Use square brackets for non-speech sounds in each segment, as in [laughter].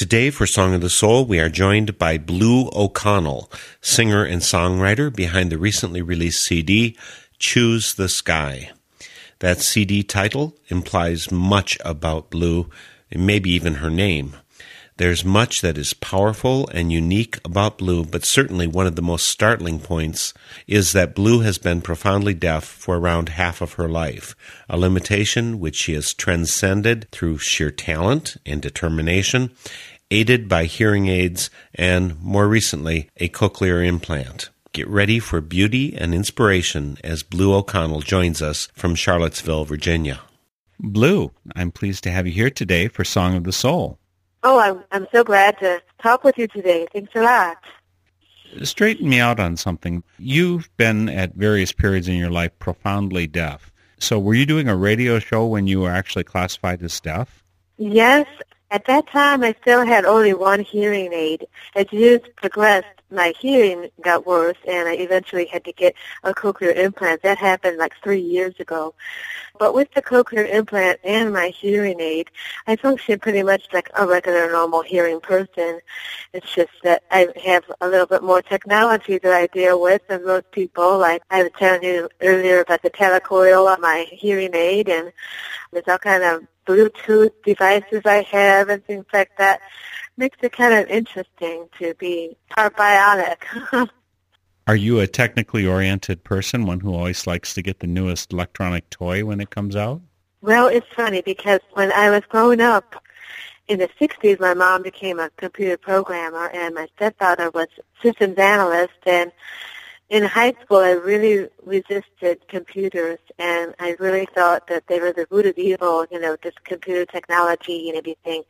Today, for Song of the Soul, we are joined by Blue O'Connell, singer and songwriter behind the recently released CD, Choose the Sky. That CD title implies much about Blue, maybe even her name. There's much that is powerful and unique about Blue, but certainly one of the most startling points is that Blue has been profoundly deaf for around half of her life, a limitation which she has transcended through sheer talent and determination, aided by hearing aids and, more recently, a cochlear implant. Get ready for beauty and inspiration as Blue O'Connell joins us from Charlottesville, Virginia. Blue, I'm pleased to have you here today for Song of the Soul. Oh, I'm, I'm so glad to talk with you today. Thanks a lot. Straighten me out on something. You've been at various periods in your life profoundly deaf. So were you doing a radio show when you were actually classified as deaf? Yes, at that time I still had only one hearing aid. As years progressed, my hearing got worse and I eventually had to get a cochlear implant. That happened like three years ago. But with the cochlear implant and my hearing aid, I function pretty much like a regular normal hearing person. It's just that I have a little bit more technology that I deal with than most people. Like I was telling you earlier about the telecoil on my hearing aid and there's all kind of Bluetooth devices I have and things like that. Makes it kind of interesting to be part bionic. [laughs] Are you a technically oriented person, one who always likes to get the newest electronic toy when it comes out? well, it's funny because when I was growing up in the 60s, my mom became a computer programmer and my stepfather was systems analyst and in high school, I really resisted computers, and I really thought that they were the root of evil, you know, this computer technology and everything.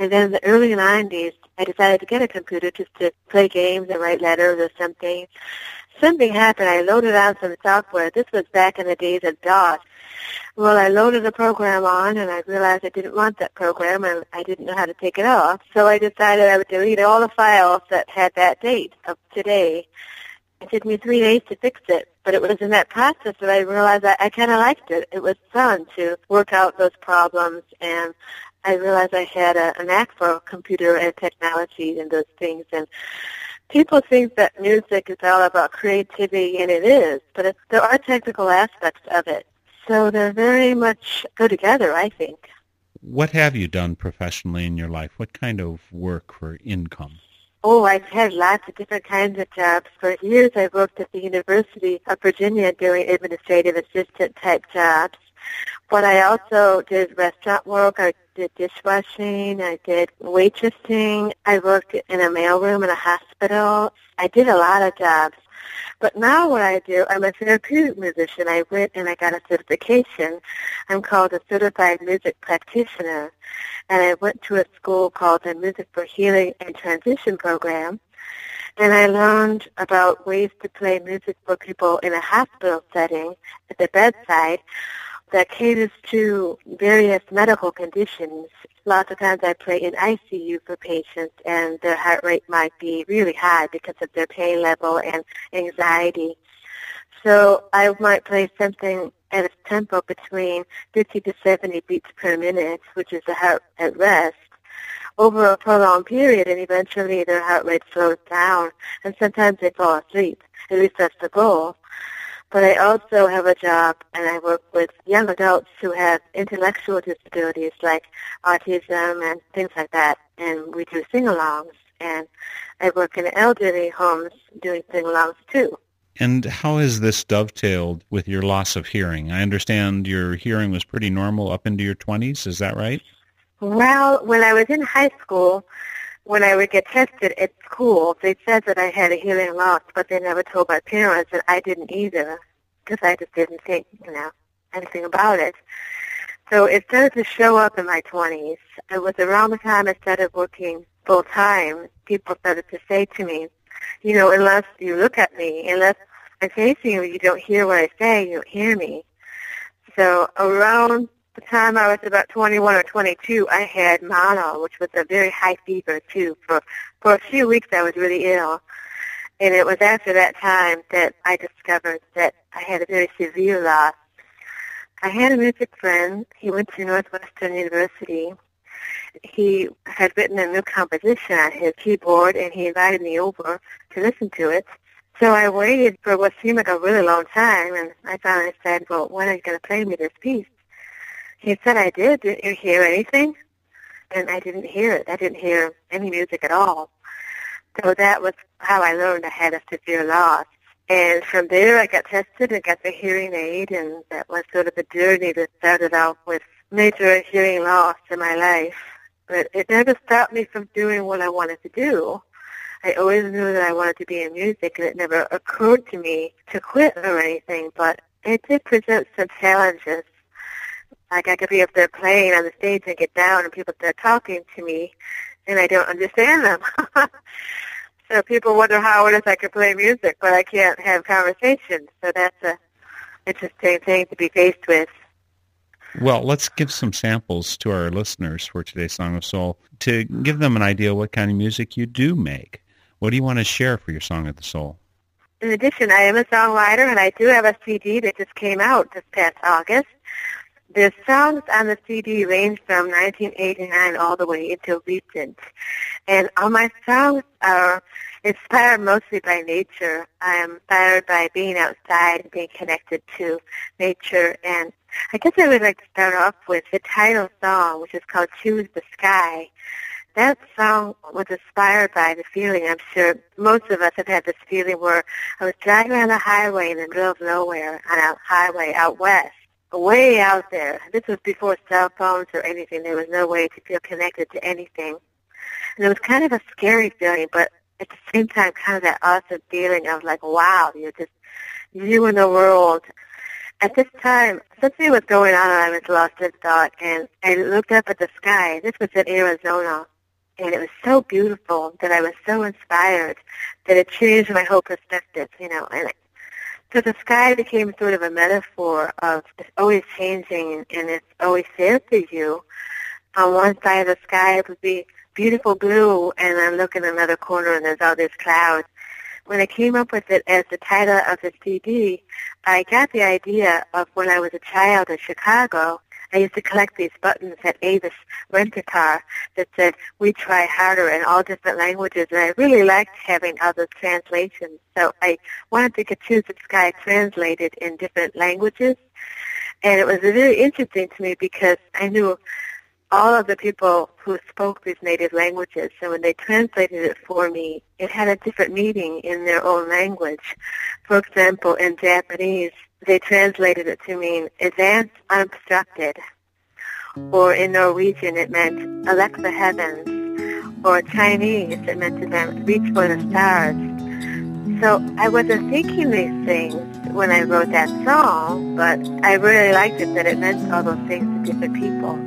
And then in the early 90s, I decided to get a computer just to play games and write letters or something. Something happened. I loaded on some software. This was back in the days of DOS. Well, I loaded a program on, and I realized I didn't want that program, and I didn't know how to take it off. So I decided I would delete all the files that had that date of today. It took me three days to fix it, but it was in that process that I realized I, I kind of liked it. It was fun to work out those problems, and I realized I had a, a knack for computer and technology and those things. And people think that music is all about creativity, and it is, but it, there are technical aspects of it. So they're very much go together, I think. What have you done professionally in your life? What kind of work for income? Oh, I've had lots of different kinds of jobs. For years, I worked at the University of Virginia doing administrative assistant type jobs. But I also did restaurant work. I did dishwashing. I did waitressing. I worked in a mailroom in a hospital. I did a lot of jobs. But now what I do, I'm a therapeutic musician. I went and I got a certification. I'm called a certified music practitioner. And I went to a school called the Music for Healing and Transition Program. And I learned about ways to play music for people in a hospital setting at the bedside that caters to various medical conditions. Lots of times I play in ICU for patients and their heart rate might be really high because of their pain level and anxiety. So I might play something at a tempo between 50 to 70 beats per minute, which is the heart at rest, over a prolonged period, and eventually their heart rate slows down, and sometimes they fall asleep. At least that's the goal. But I also have a job, and I work with young adults who have intellectual disabilities like autism and things like that, and we do sing-alongs. And I work in elderly homes doing sing-alongs too. And how has this dovetailed with your loss of hearing? I understand your hearing was pretty normal up into your 20s. Is that right? Well, when I was in high school, when I would get tested at school, they said that I had a hearing loss, but they never told my parents, and I didn't either, because I just didn't think, you know, anything about it. So it started to show up in my 20s. It was around the time I started working full time. People started to say to me, you know, unless you look at me, unless I say to you, you don't hear what I say, you don't hear me. So around the time I was about 21 or 22, I had mono, which was a very high fever too. For for a few weeks, I was really ill, and it was after that time that I discovered that I had a very severe loss. I had a music friend. He went to Northwestern University. He had written a new composition on his keyboard, and he invited me over to listen to it. So I waited for what seemed like a really long time, and I finally said, well, when are you going to play me this piece? He said, I did. Didn't you hear anything? And I didn't hear it. I didn't hear any music at all. So that was how I learned I had a severe loss. And from there, I got tested and got the hearing aid, and that was sort of the journey that started out with major hearing loss in my life. But it never stopped me from doing what I wanted to do. I always knew that I wanted to be in music, and it never occurred to me to quit or anything. But it did present some challenges. Like I could be up there playing on the stage and get down, and people start talking to me, and I don't understand them. [laughs] so people wonder how it is I can play music, but I can't have conversations. So that's a interesting thing to be faced with. Well, let's give some samples to our listeners for today's Song of Soul to give them an idea what kind of music you do make. What do you want to share for your Song of the Soul? In addition, I am a songwriter, and I do have a CD that just came out this past August. The songs on the CD range from 1989 all the way until recent. And all my songs are inspired mostly by nature. I am inspired by being outside and being connected to nature. And I guess I would like to start off with the title song, which is called Choose the Sky. That song was inspired by the feeling. I'm sure most of us have had this feeling where I was driving on the highway in the middle of nowhere on a highway out west, way out there. This was before cell phones or anything. There was no way to feel connected to anything. And it was kind of a scary feeling, but at the same time, kind of that awesome feeling of like, wow, you're just you in the world. At this time, something was going on and I was lost in thought and I looked up at the sky. This was in Arizona and it was so beautiful that I was so inspired that it changed my whole perspective, you know. And so the sky became sort of a metaphor of it's always changing and it's always there for you. On one side of the sky it would be beautiful blue, and then look in another corner and there's all these clouds. When I came up with it as the title of the CD, I got the idea of when I was a child in Chicago I used to collect these buttons at Avis Rent-A-Car that said, we try harder in all different languages, and I really liked having those translations. So I wanted to get Choose the Sky translated in different languages, and it was very interesting to me because I knew all of the people who spoke these native languages, so when they translated it for me, it had a different meaning in their own language. For example, in Japanese, they translated it to mean advance unobstructed. Or in Norwegian it meant Alexa heavens. Or Chinese it meant to them reach for the stars. So I wasn't thinking these things when I wrote that song, but I really liked it that it meant all those things to different people.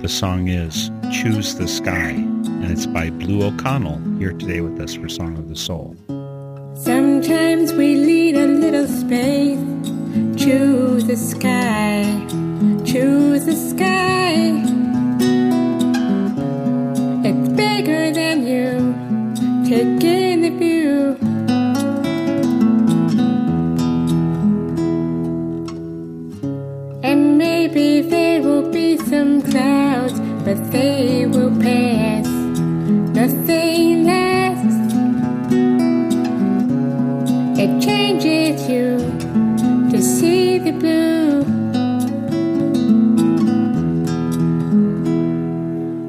The song is Choose the Sky, and it's by Blue O'Connell here today with us for Song of the Soul. Sometimes we need a little space. Choose the sky, choose the sky. It's bigger than you. Take in the view. And maybe there will be some clouds, but they will pass. Nothing lasts. It changes you blue.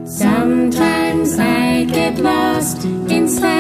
Sometimes I get lost inside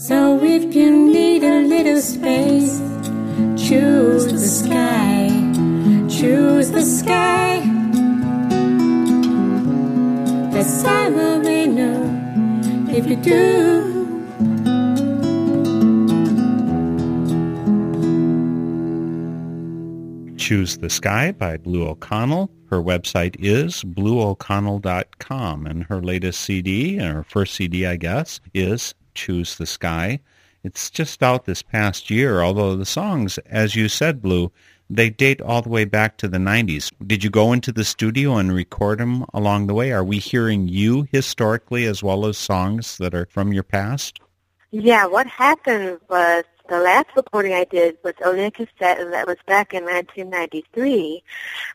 So if you need a little space, choose the sky. Choose the sky. The sun will renew if you do. Choose the Sky by Blue O'Connell. Her website is blueoconnell.com, and her latest CD, and her first CD, I guess, is Choose the Sky. It's just out this past year, although the songs, as you said, Blue, they date all the way back to the 90s. Did you go into the studio and record them along the way? Are we hearing you historically as well as songs that are from your past? Yeah, what happened was the last recording I did was only a cassette, and that was back in 1993.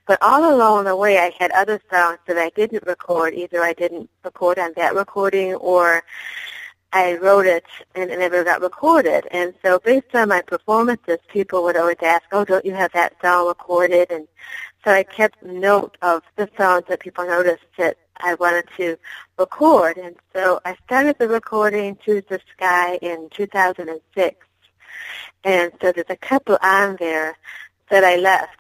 But all along the way, I had other songs that I didn't record. Either I didn't record on that recording, or I wrote it and it never got recorded. And so based on my performances, people would always ask, oh, don't you have that song recorded? And so I kept note of the songs that people noticed that I wanted to record. And so I started the recording Choose the Sky in 2006. And so there's a couple on there that I left.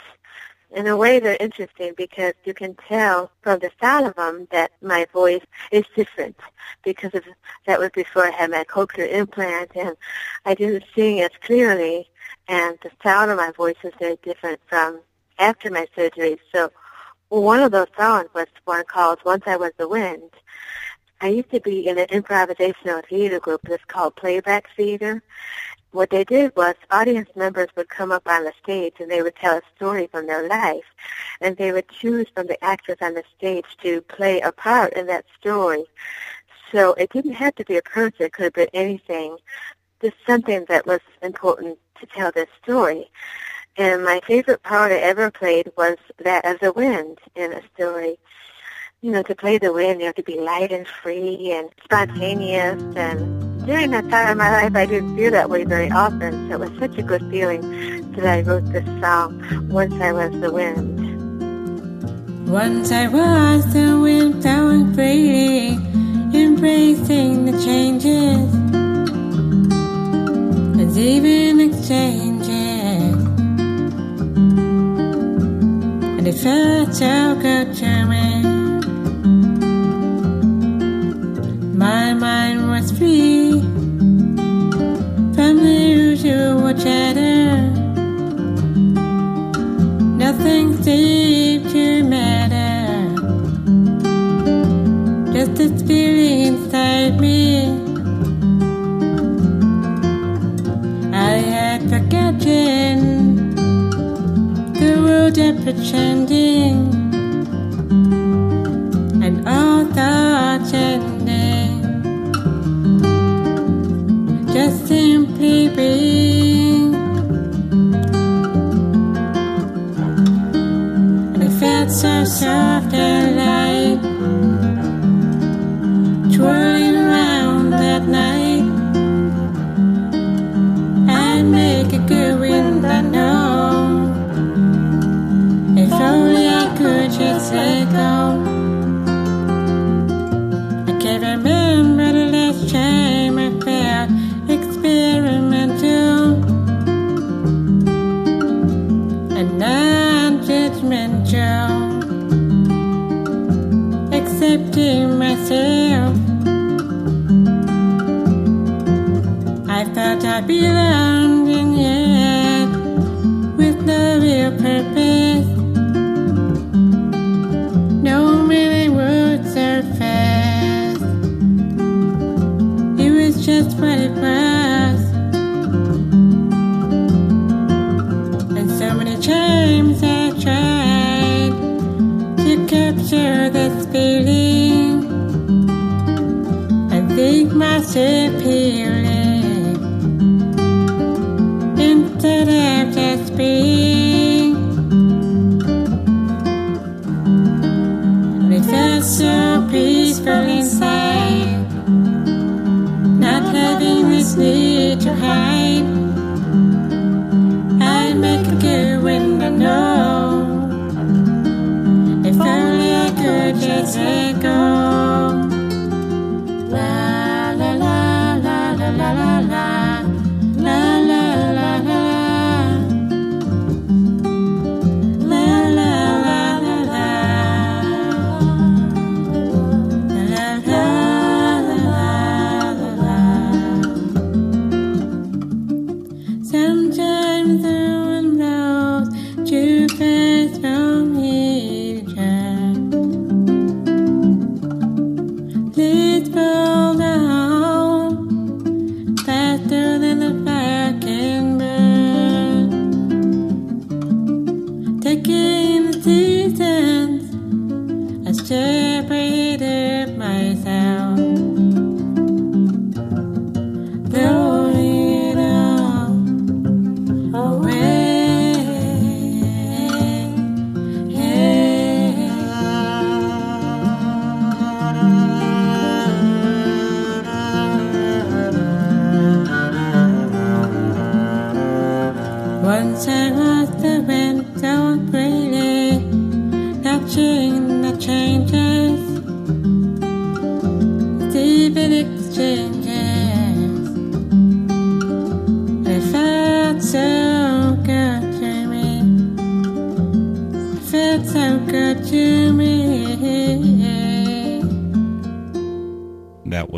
In a way, they're interesting because you can tell from the sound of them that my voice is different because of that was before I had my cochlear implant and I didn't sing as clearly and the sound of my voice is very different from after my surgery. So one of those songs was one called Once I Was the Wind. I used to be in an improvisational theater group that's called Playback Theater what they did was audience members would come up on the stage and they would tell a story from their life and they would choose from the actors on the stage to play a part in that story. So it didn't have to be a person, it could have been anything, just something that was important to tell this story. And my favorite part I ever played was that of the wind in a story. You know, to play the wind, you have to be light and free and spontaneous and during that time in my life, I didn't feel that way very often, so it was such a good feeling that I wrote this song, Once I Was the Wind. Once I was the wind blowing freely, embracing the changes, and even exchanges. And it felt so good to me. My mind was free from the usual chatter. Nothing seemed to matter. Just this feeling inside me. I had forgotten the world of pretending and all thoughts ending. Being. And it felt so soft and light,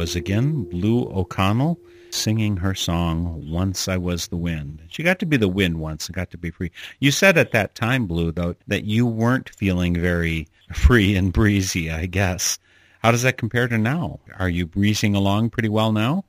was again Blue O'Connell singing her song Once I Was the Wind. She got to be the wind once and got to be free. You said at that time, Blue, though, that you weren't feeling very free and breezy, I guess. How does that compare to now? Are you breezing along pretty well now?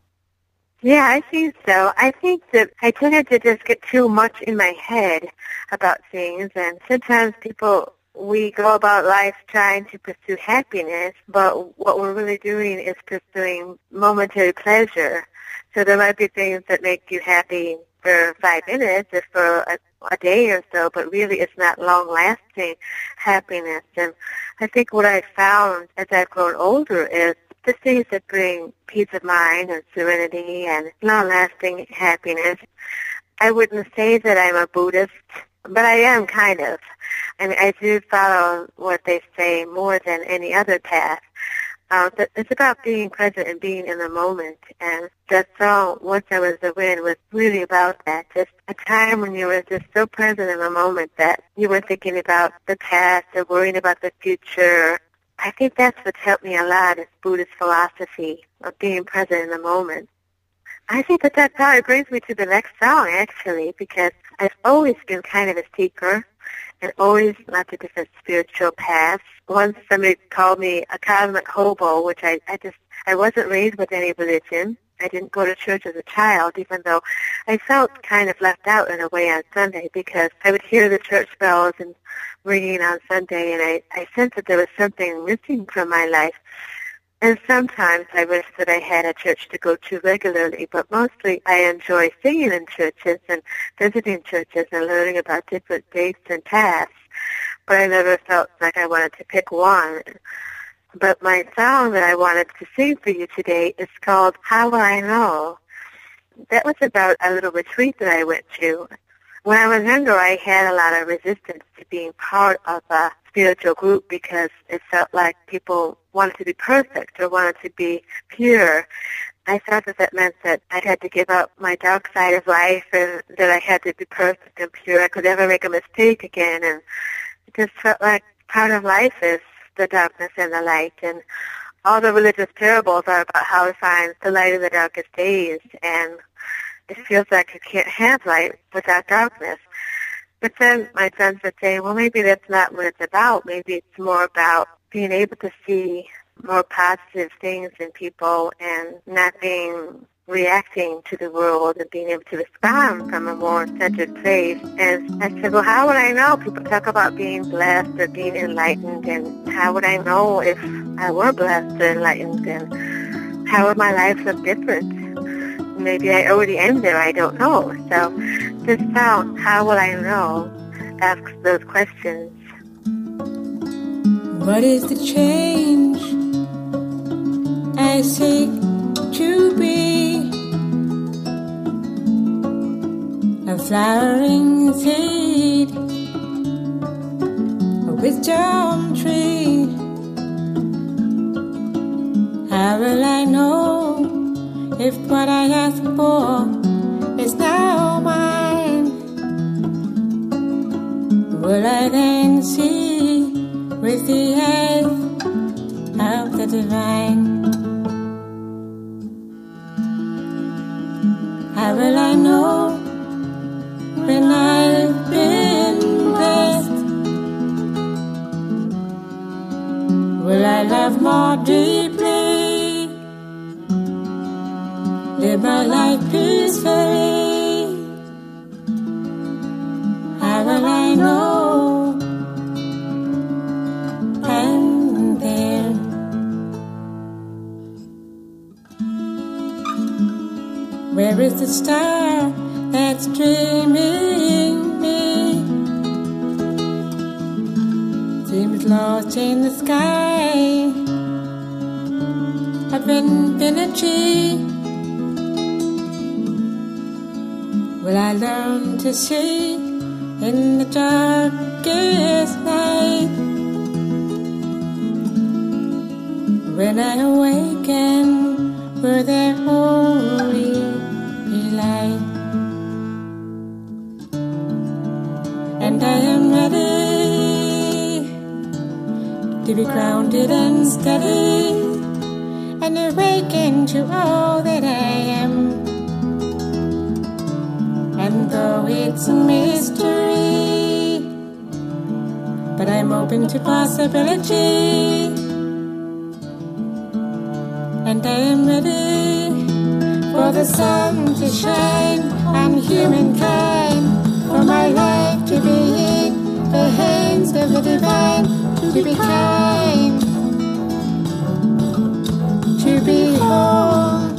Yeah, I think so. I think that I tended to just get too much in my head about things, and sometimes people, we go about life trying to pursue happiness, but what we're really doing is pursuing momentary pleasure. So there might be things that make you happy for five minutes or for a, a day or so, but really it's not long-lasting happiness. And I think what I've found as I've grown older is the things that bring peace of mind and serenity and long-lasting happiness. I wouldn't say that I'm a Buddhist, but I am kind of. I mean, I do follow what they say more than any other path. Uh, but it's about being present and being in the moment. And that song, Once I Was the Wind, was really about that. Just a time when you were just so present in the moment that you weren't thinking about the past or worrying about the future. I think that's what's helped me a lot is Buddhist philosophy of being present in the moment. I think that that probably brings me to the next song, actually, because I've always been kind of a seeker and always lots of different spiritual paths. Once somebody called me a cosmic hobo, which I, I just, I wasn't raised with any religion. I didn't go to church as a child, even though I felt kind of left out in a way on Sunday because I would hear the church bells and ringing on Sunday, and I, I sensed that there was something missing from my life. And sometimes I wish that I had a church to go to regularly, but mostly I enjoy singing in churches and visiting churches and learning about different faiths and paths. But I never felt like I wanted to pick one. But my song that I wanted to sing for you today is called How Will I Know? That was about a little retreat that I went to. When I was younger, I had a lot of resistance to being part of a spiritual group because it felt like people wanted to be perfect or wanted to be pure. I thought that that meant that I had to give up my dark side of life and that I had to be perfect and pure. I could never make a mistake again. And it just felt like part of life is the darkness and the light. And all the religious parables are about how to find the light in the darkest days. And it feels like you can't have light without darkness. But then my friends would say, well, maybe that's not what it's about. Maybe it's more about being able to see more positive things in people and not being reacting to the world and being able to respond from a more centered place. And I said, well, how would I know? People talk about being blessed or being enlightened, and how would I know if I were blessed or enlightened? And how would my life look different? Maybe I already am there. I don't know. So this sound, how will I know, asks those questions. What is the change I seek to be? A flowering seed, a wisdom tree. How will I know if what I ask for is now mine? Will I then see with the eyes of the divine? How will I know when I've been blessed? Will I love more deeply? See in the darkest possibility. And I am ready for the sun to shine on humankind, for my life to be in the hands of the divine, to be kind, to be whole,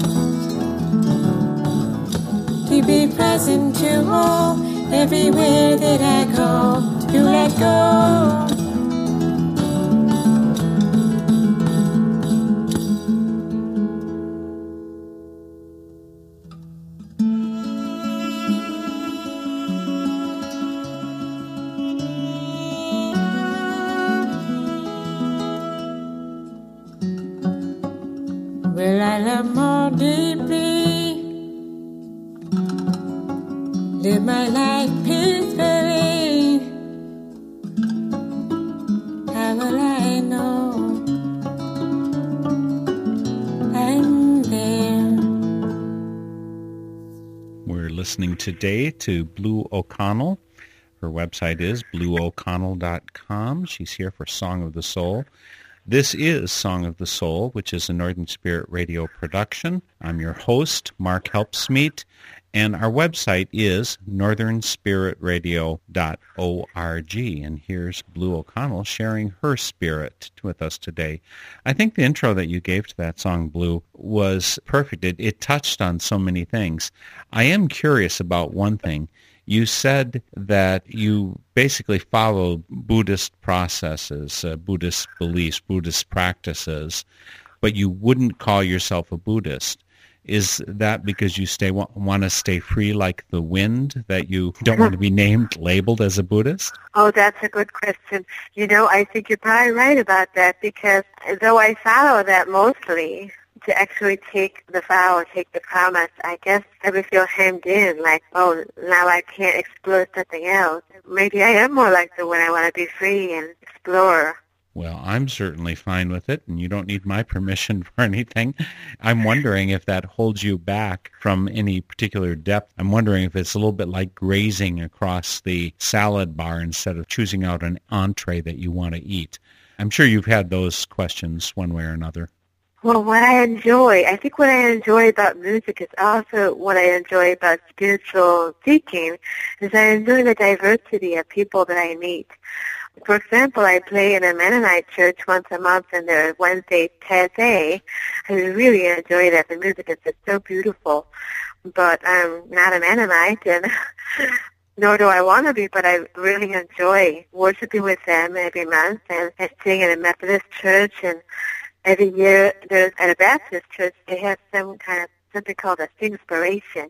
to be present to all, everywhere that I go, to let go. Today to Blue O'Connell. Her website is blueoconnell.com. She's here for Song of the Soul. This is Song of the Soul, which is a Northern Spirit Radio production. I'm your host, Mark Helpsmeet, and our website is northernspiritradio.org. And here's Blue O'Connell sharing her spirit with us today. I think the intro that you gave to that song, Blue, was perfect. It, it touched on so many things. I am curious about one thing. You said that you basically follow Buddhist processes, uh, Buddhist beliefs, Buddhist practices, but you wouldn't call yourself a Buddhist. Is that because you stay want to stay free like the wind, that you don't want to be named, labeled as a Buddhist? Oh, that's a good question. You know, I think you're probably right about that because though I follow that mostly, to actually take the vow or take the promise, I guess I would feel hemmed in, like, oh, now I can't explore something else. Maybe I am more like the one I want to be free and explore. Well, I'm certainly fine with it, and you don't need my [laughs] permission for anything. I'm wondering if that holds you back from any particular depth. I'm wondering if it's a little bit like grazing across the salad bar instead of choosing out an entree that you want to eat. I'm sure you've had those questions one way or another. Well, what I enjoy, I think what I enjoy about music is also what I enjoy about spiritual seeking, is I enjoy the diversity of people that I meet. For example, I play in a Mennonite church once a month and their Wednesday Taizé. I really enjoy that. The music is just so beautiful. But I'm not a Mennonite and [laughs] nor do I want to be, but I really enjoy worshiping with them every month and I sing in a Methodist church and every year there's at a Baptist church they have some kind of something called a singspiration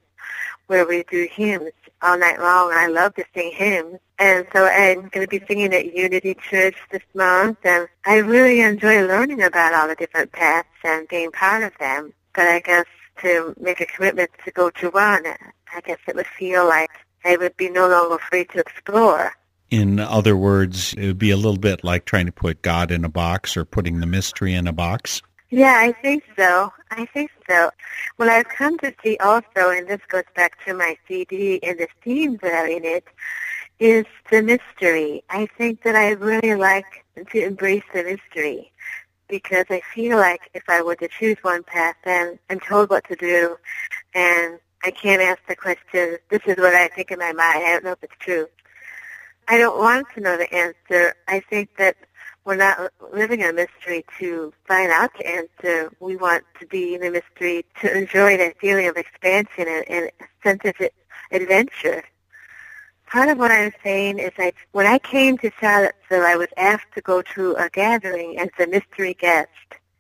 where we do hymns all night long. And I love to sing hymns. And so I'm going to be singing at Unity Church this month. And I really enjoy learning about all the different paths and being part of them. But I guess to make a commitment to go to one, I guess it would feel like I would be no longer free to explore. In other words, it would be a little bit like trying to put God in a box or putting the mystery in a box. Yeah, I think so. I think so. What I've come to see also, and this goes back to my CD and the themes that are in it, is the mystery. I think that I really like to embrace the mystery because I feel like if I were to choose one path, then I'm told what to do, and I can't ask the question, this is what I think in my mind. I don't know if it's true. I don't want to know the answer. I think that we're not living a mystery to find out the answer. We want to be in the mystery to enjoy that feeling of expansion and, and a sense of adventure. Part of what I'm saying is that when I came to Charlottesville, I was asked to go to a gathering as a mystery guest.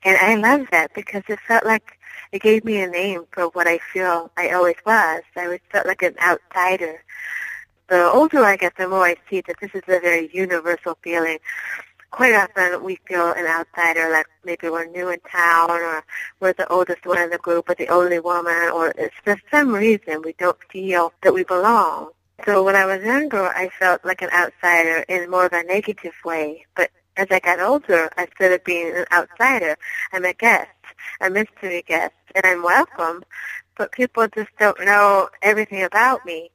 And I love that because it felt like it gave me a name for what I feel I always was. I always felt like an outsider. The older I get, the more I see that this is a very universal feeling quite often we feel an outsider, like maybe we're new in town or we're the oldest one in the group or the only woman or it's for some reason we don't feel that we belong. So when I was younger, I felt like an outsider in more of a negative way. But as I got older, instead of being an outsider, I'm a guest, a mystery guest, and I'm welcome. But people just don't know everything about me.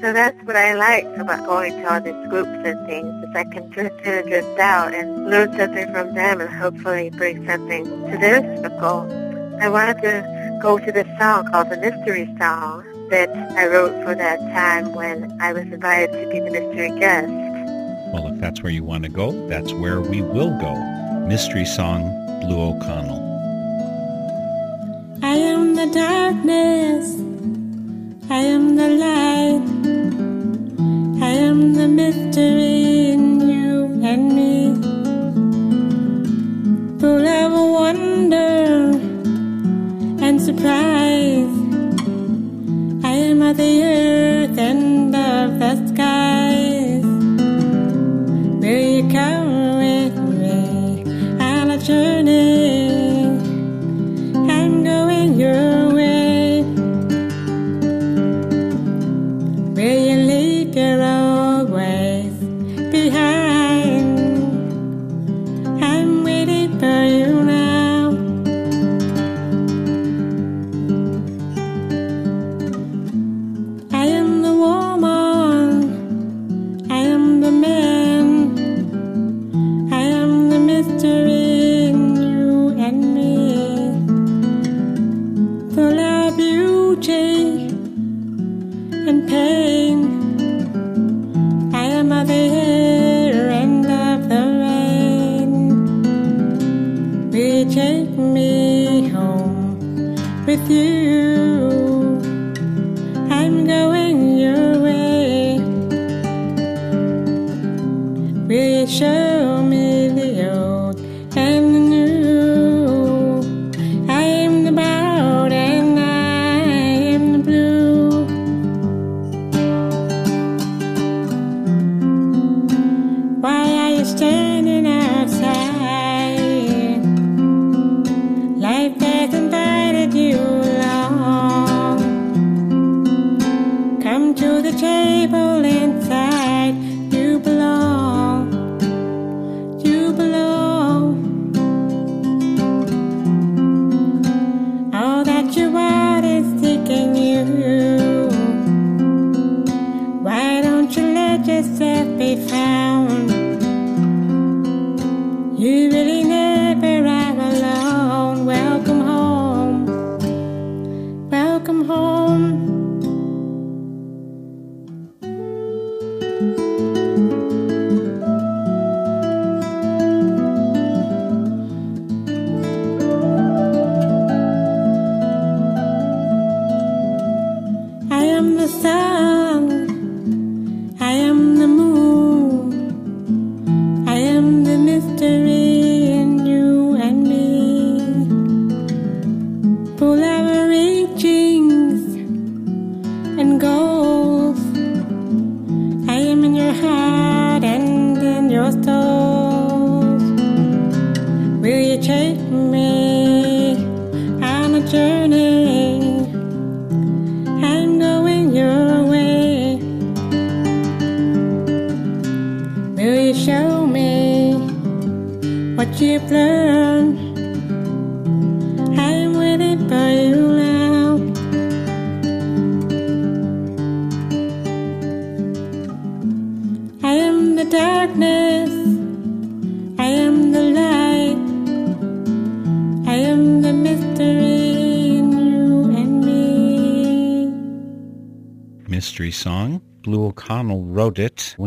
So that's what I like about going to all these groups and things, is I can drift in and drift out and learn something from them and hopefully bring something to their circle. I wanted to go to this song called the Mystery Song that I wrote for that time when I was invited to be the mystery guest. Well, if that's where you want to go, that's where we will go. Mystery Song, Blue O'Connell. I am the darkness. I am the light. I am the mystery in you and me. Full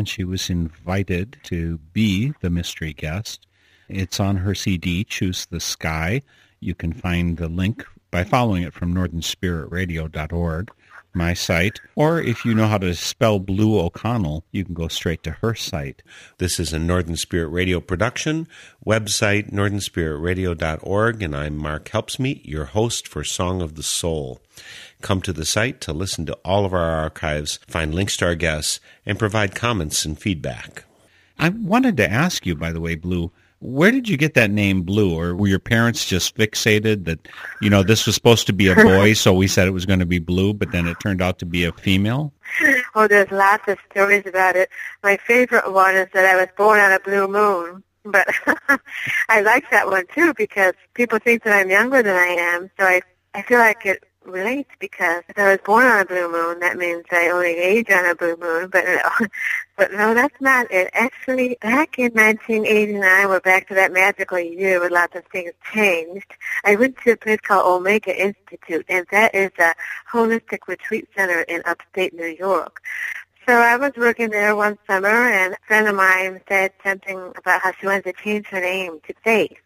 when she was invited to be the mystery guest. It's on her CD, Choose the Sky. You can find the link by following it from northernspiritradio.org, my site. Or if you know how to spell Blue O'Connell, you can go straight to her site. This is a Northern Spirit Radio production, website northernspiritradio.org, and I'm Mark Helpsmeet, your host for Song of the Soul. Come to the site to listen to all of our archives, find links to our guests, and provide comments and feedback. I wanted to ask you, by the way, Blue, where did you get that name Blue? Or were your parents just fixated that, you know, this was supposed to be a [laughs] boy, so we said it was going to be Blue, but then it turned out to be a female? Oh, there's lots of stories about it. My favorite one is that I was born on a blue moon. But [laughs] I like that one too because people think that I'm younger than I am. So I I feel like it relates because if I was born on a blue moon, that means I only age on a blue moon. But no, [laughs] but no, that's not it. Actually, back in 1989, we're back to that magical year where lots of things changed. I went to a place called Omega Institute, and that is a holistic retreat center in upstate New York. So I was working there one summer, and a friend of mine said something about how she wanted to change her name to Faith.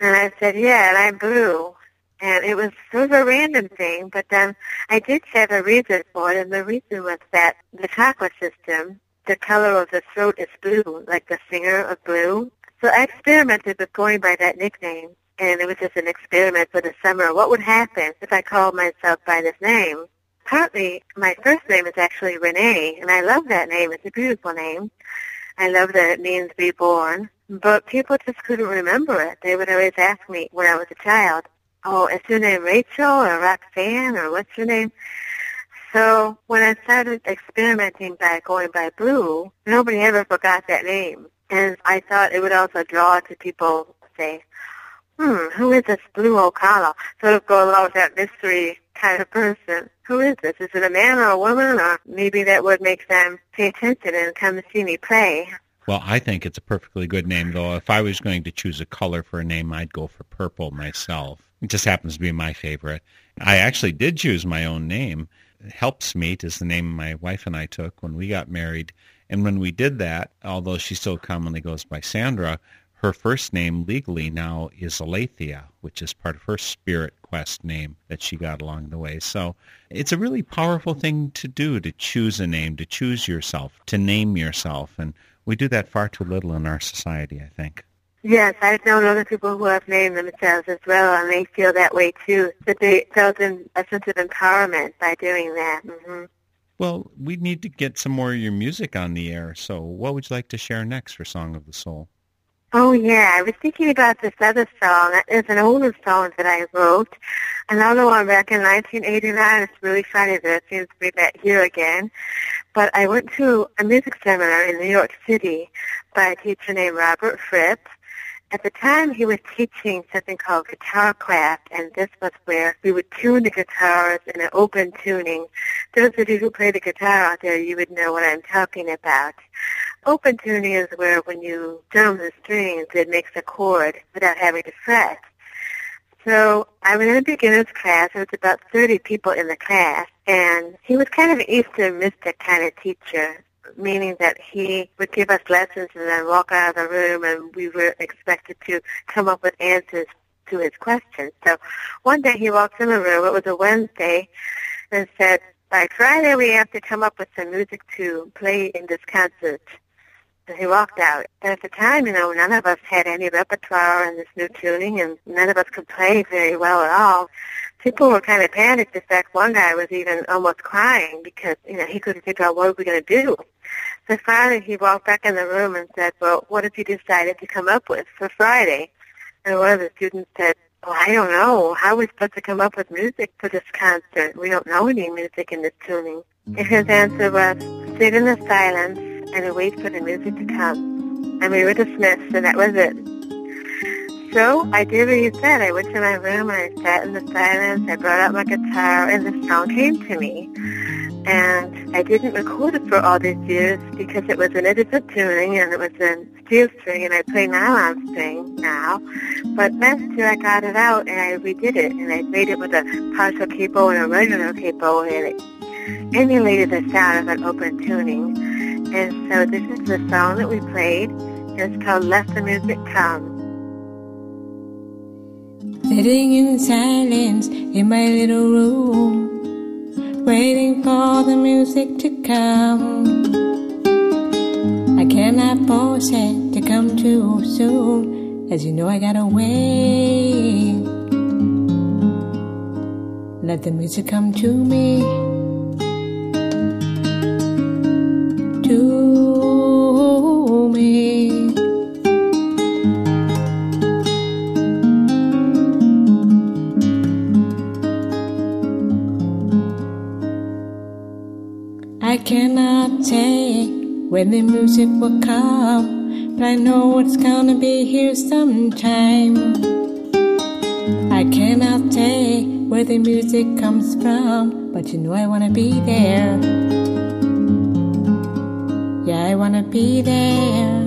And I said, yeah, and I'm blue. And it was sort of a random thing, but then I did have a reason for it, and the reason was that the chakra system, the color of the throat is blue, like the singer of blue. So I experimented with going by that nickname, and it was just an experiment for the summer. What would happen if I called myself by this name? Partly, my first name is actually Renee, and I love that name. It's a beautiful name. I love that it means reborn, but people just couldn't remember it. They would always ask me when I was a child, oh, is your name Rachel or Roxanne or what's your name? So when I started experimenting by going by Blue, nobody ever forgot that name. And I thought it would also draw to people say, hmm, who is this Blue O'Connell? Sort of go along with that mystery kind of person. Who is this? Is it a man or a woman? Or maybe that would make them pay attention and come see me play. Well, I think it's a perfectly good name, though. If I was going to choose a color for a name, I'd go for purple myself. It just happens to be my favorite. I actually did choose my own name. Helpsmeet is the name my wife and I took when we got married. And when we did that, although she still commonly goes by Sandra, her first name legally now is Alethea, which is part of her spirit quest name that she got along the way. So it's a really powerful thing to do to choose a name, to choose yourself, to name yourself. And we do that far too little in our society, I think. Yes, I've known other people who have named themselves as well, and they feel that way too. That they felt in, a sense of empowerment by doing that. hmm Well, we need to get some more of your music on the air. So what would you like to share next for Song of the Soul? Oh yeah, I was thinking about this other song. It's an older song that I wrote. Another one back in 1989. It's really funny that it seems to be back here again. But I went to a music seminar in New York City by a teacher named Robert Fripp. At the time, he was teaching something called guitar craft, and this was where we would tune the guitars in an open tuning. Those of you who play the guitar out there, you would know what I'm talking about. Open tuning is where when you strum the strings, it makes a chord without having to fret. So I was in a beginner's class. There was about 30 people in the class, and he was kind of an Eastern mystic kind of teacher, meaning that he would give us lessons and then walk out of the room, and we were expected to come up with answers to his questions. So one day he walked in the room. It was a Wednesday, and said, "By Friday we have to come up with some music to play in this concert." And he walked out. And at the time, you know, none of us had any repertoire in this new tuning, and none of us could play very well at all. People were kind of panicked. In fact, one guy was even almost crying because, you know, he couldn't figure out what we were going to do. So finally, he walked back in the room and said, well, what have you decided to come up with for Friday? And one of the students said, well, I don't know. How are we supposed to come up with music for this concert? We don't know any music in this tuning. And his answer was, sit in the silence and wait for the music to come. And we were dismissed, and that was it. So I did what he said. I went to my room and I sat in the silence. I brought out my guitar, and the song came to me. And I didn't record it for all these years because it was in a different tuning and it was in steel string and I play nylon string now. But last year I got it out and I redid it and I made it with a partial capo and a regular capo and it emulated the sound of an open tuning. And so this is the song that we played. It's called Let the Music Come. Sitting in silence in my little room, waiting for the music to come. I cannot force it to come too soon, as you know I gotta wait. Let the music come to me. When the music will come, but I know it's gonna be here sometime. I cannot say where the music comes from, but you know I wanna be there. Yeah, I wanna be there.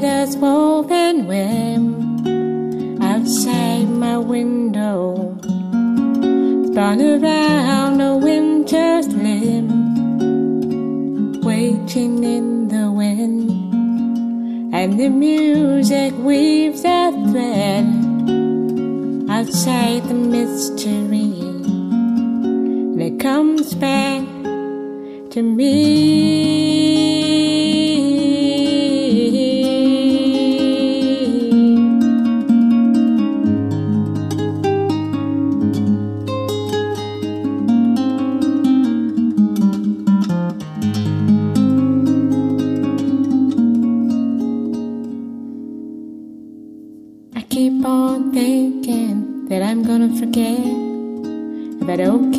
Spider's woven web outside my window, spun around a winter's limb, waiting in the wind, and the music weaves a thread outside the mystery, and it comes back to me.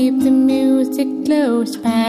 Keep the music close by.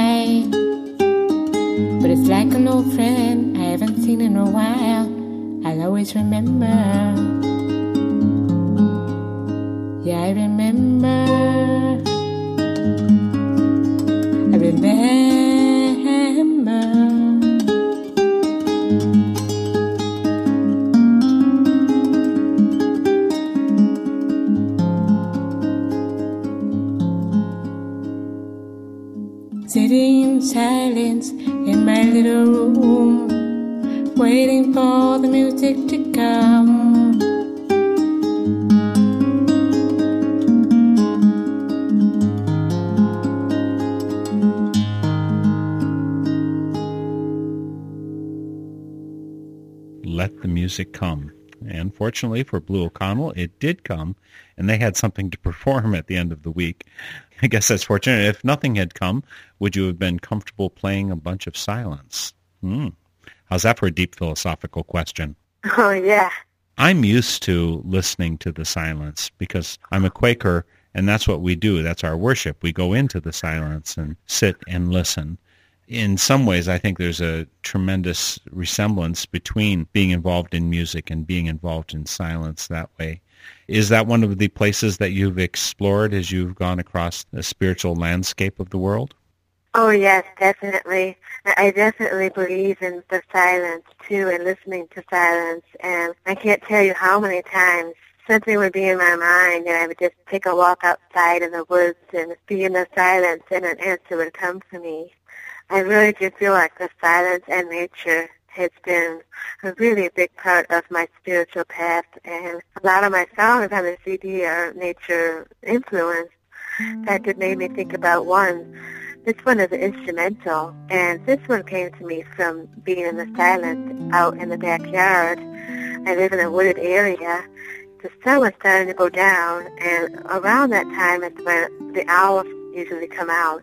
The music come. And fortunately for Blue O'Connell, it did come, and they had something to [laughs] perform at the end of the week. I guess that's fortunate. If nothing had come, would you have been comfortable playing a bunch of silence? Hmm. How's that for a deep philosophical question? [laughs] Oh, yeah. I'm used to listening to the silence because I'm a Quaker and that's what we do. That's our worship. We go into the silence and sit and listen. In some ways, I think there's a tremendous resemblance between being involved in music and being involved in silence that way. Is that one of the places that you've explored as you've gone across the spiritual landscape of the world? Oh yes, definitely. I definitely believe in the silence too and listening to silence and I can't tell you how many times something would be in my mind and I would just take a walk outside in the woods and be in the silence and an answer would come to me. I really do feel like the silence and nature has been a really big part of my spiritual path and a lot of my songs on the CD are nature influenced. In fact, it made me think about one this one is instrumental, and this one came to me from being in the silence out in the backyard. I live in a wooded area. The sun was starting to go down, and around that time is when the owls usually come out.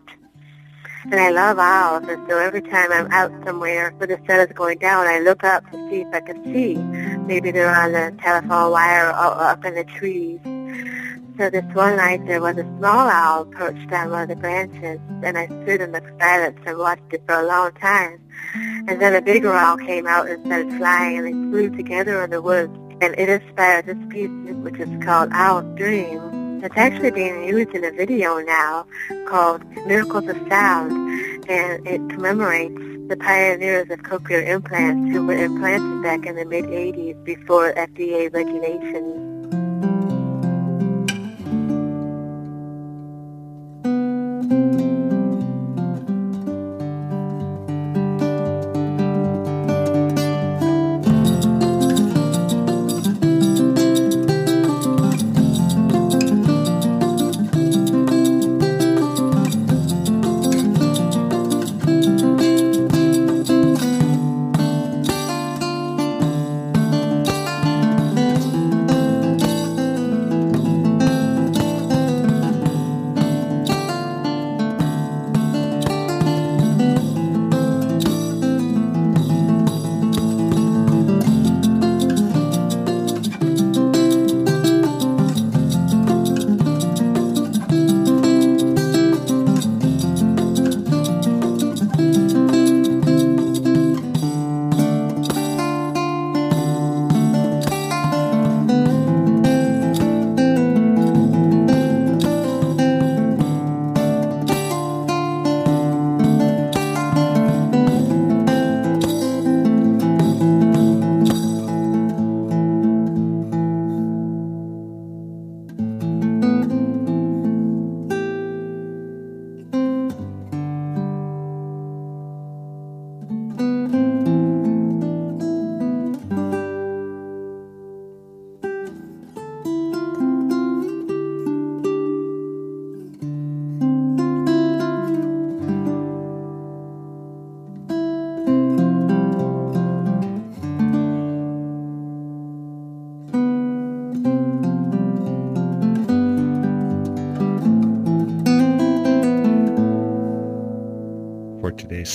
And I love owls, and so every time I'm out somewhere where the sun is going down, I look up to see if I can see. Maybe they're on the telephone wire or up in the trees. So this one night there was a small owl perched on one of the branches, and I stood in the silence and watched it for a long time. And then a bigger owl came out and started flying, and they flew together in the woods. And it inspired this piece, which is called Owl's Dream. It's actually being used in a video now called Miracles of Sound, and it commemorates the pioneers of cochlear implants who were implanted back in the mid-80s before FDA regulations.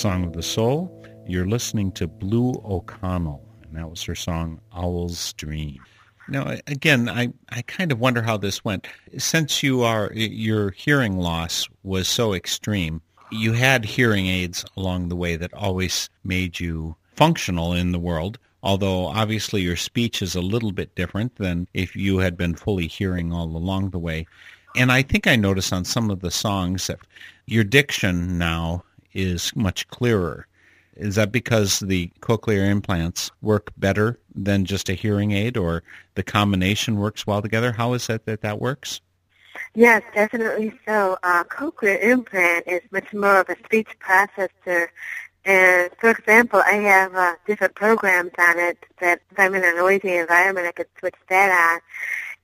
Song of the Soul. You're listening to Blue O'Connell, and that was her song Owl's Dream. Now, again, I, I kind of wonder how this went. Since you are your hearing loss was so extreme, you had hearing aids along the way that always made you functional in the world. Although obviously your speech is a little bit different than if you had been fully hearing all along the way. And I think I noticed on some of the songs that your diction now is much clearer. Is that because the cochlear implants work better than just a hearing aid or the combination works well together? How is it that that works? Yes, definitely so. Uh, cochlear implant is much more of a speech processor. And for example, I have uh, different programs on it that if I'm in a noisy environment, I could switch that on.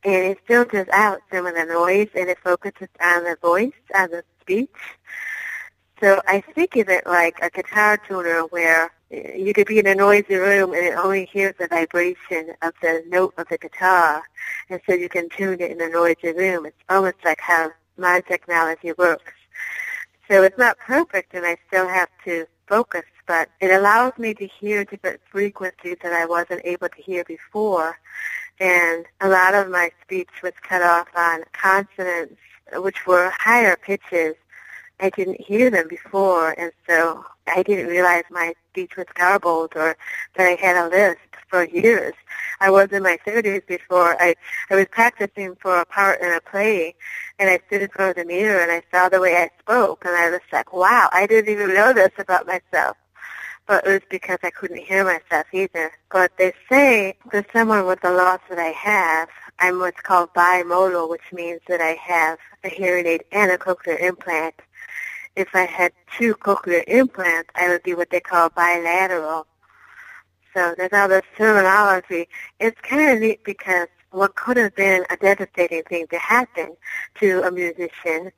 And it filters out some of the noise and it focuses on the voice, on the speech. So I think of it like a guitar tuner where you could be in a noisy room and it only hears the vibration of the note of the guitar. And so you can tune it in a noisy room. It's almost like how my technology works. So it's not perfect and I still have to focus, but it allows me to hear different frequencies that I wasn't able to hear before. And a lot of my speech was cut off on consonants, which were higher pitches I didn't hear them before, and so I didn't realize my speech was garbled or that I had a lisp for years. I was in my 30s before I, I was practicing for a part in a play, and I stood in front of the mirror and I saw the way I spoke, and I was like, wow, I didn't even know this about myself. But it was because I couldn't hear myself either. But they say for someone with the loss that I have, I'm what's called bimodal, which means that I have a hearing aid and a cochlear implant. If I had two cochlear implants, I would be what they call bilateral. So there's all this terminology. It's kind of neat because what could have been a devastating thing to happen to a musician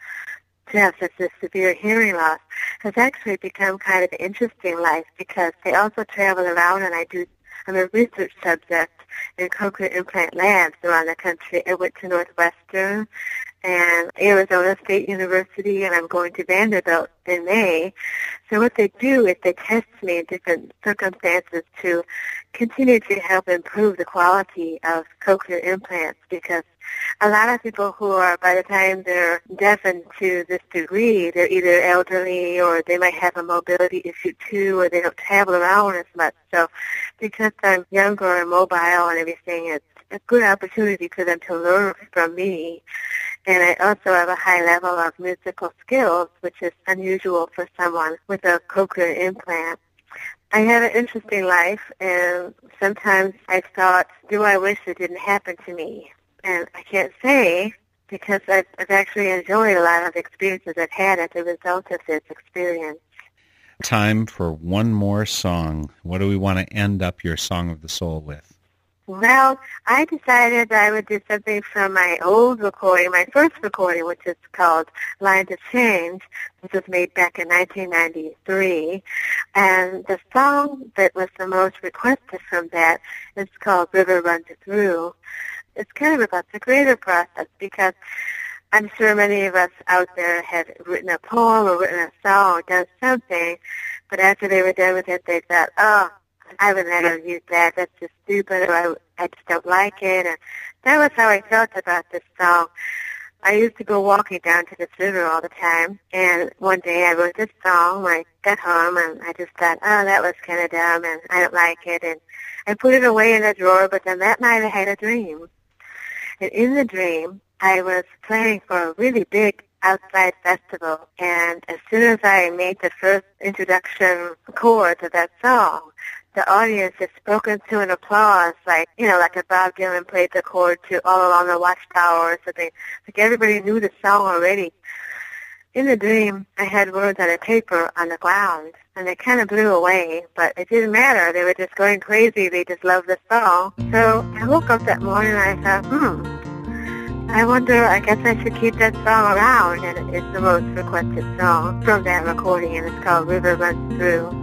to have such a severe hearing loss has actually become kind of an interesting life because I also travel around and I do I'm a research subject in cochlear implant labs around the country. I went to Northwestern and Arizona State University, and I'm going to Vanderbilt in May. So what they do is they test me in different circumstances to continue to help improve the quality of cochlear implants because a lot of people who are, by the time they're deafened to this degree, they're either elderly or they might have a mobility issue too, or they don't travel around as much. So because I'm younger and mobile and everything, it's a good opportunity for them to learn from me. And I also have a high level of musical skills, which is unusual for someone with a cochlear implant. I had an interesting life, and sometimes I thought, do I wish it didn't happen to me? And I can't say because I've, I've actually enjoyed a lot of experiences I've had as a result of this experience. Time for one more song. What do we want to end up your Song of the Soul with? Well, I decided I would do something from my old recording, my first recording, which is called Lines of Change, which was made back in 1993. And the song that was the most requested from that is called River Runs Through. It's kind of about the greater process because I'm sure many of us out there have written a poem or written a song or done something, but after they were done with it, they thought, oh, I would never use that. That's just stupid, or I, I just don't like it. And that was how I felt about this song. I used to go walking down to this river all the time, and one day I wrote this song. I got home, and I just thought, oh, that was kind of dumb, and I don't like it, and I put it away in a drawer. But then that night I had a dream, and in the dream I was playing for a really big outside festival, and as soon as I made the first introduction chord to that song, the audience is spoken to in applause, like you know, like if Bob Dylan played the chord to "All Along the Watchtower" or something. Like everybody knew the song already. In the dream, I had words on a paper on the ground, and they kind of blew away, but it didn't matter. They were just going crazy. They just loved the song. So I woke up that morning and I thought, hmm, I wonder, I guess I should keep that song around, and it's the most requested song from that recording, and it's called River Runs Through.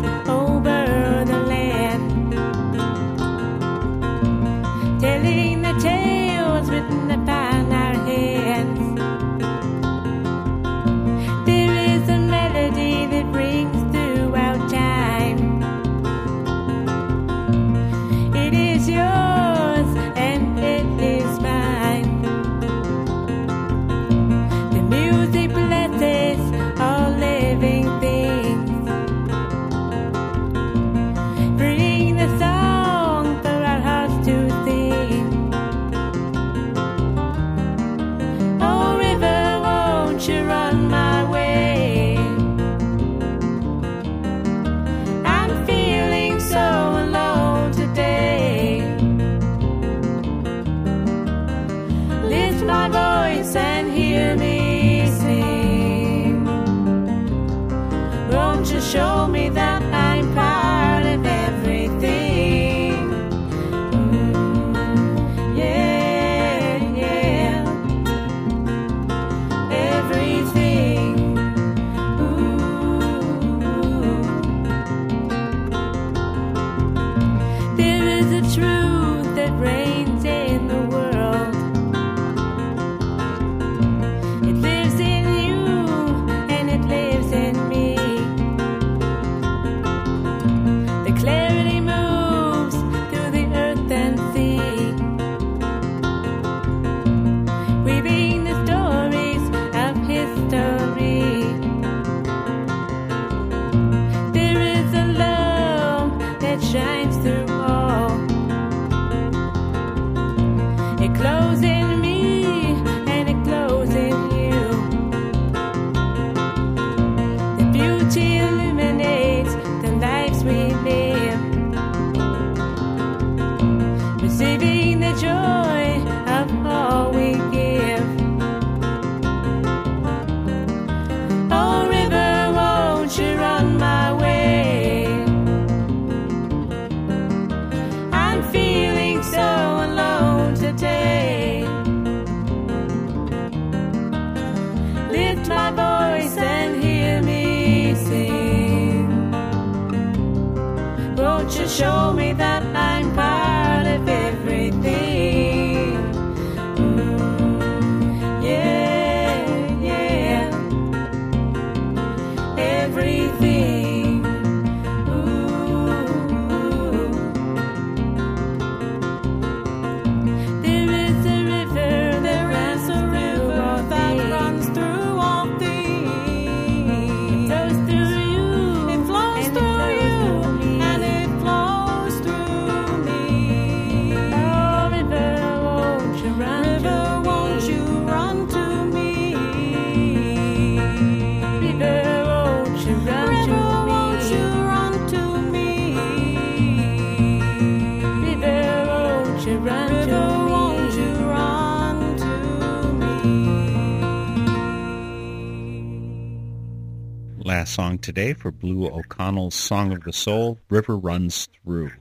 song today for Blue O'Connell's Song of the Soul, River Runs Through.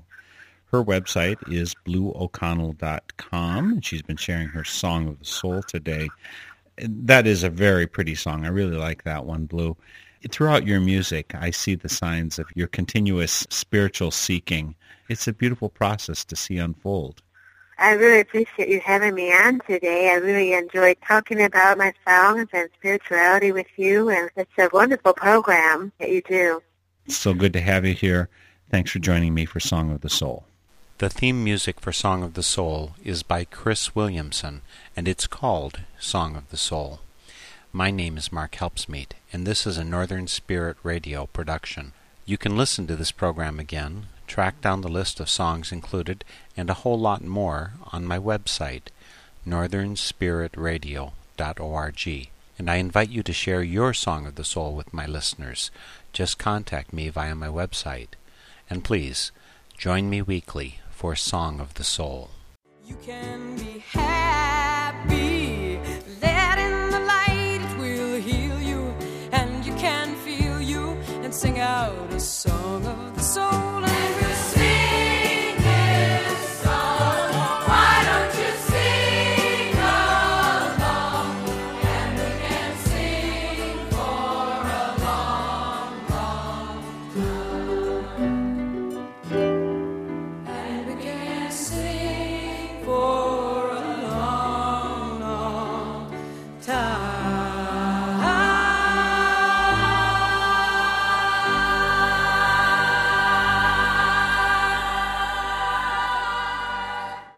Her website is blueoconnell.com, and she's been sharing her Song of the Soul today. That is a very pretty song. I really like that one, Blue. Throughout your music, I see the signs of your continuous spiritual seeking. It's a beautiful process to see unfold. I really appreciate you having me on today. I really enjoyed talking about my songs and spirituality with you, and it's a wonderful program that you do. It's so good to have you here. Thanks for joining me for Song of the Soul. The theme music for Song of the Soul is by Cris Williamson, and it's called Song of the Soul. My name is Mark Helpsmeet, and this is a Northern Spirit Radio production. You can listen to this program again, track down the list of songs included, and a whole lot more on my website, northernspiritradio.org. And I invite you to share your Song of the Soul with my listeners. Just contact me via my website. And please, join me weekly for Song of the Soul. You can be happy. Let in the light, it will heal you. And you can feel you and sing out a song of the soul.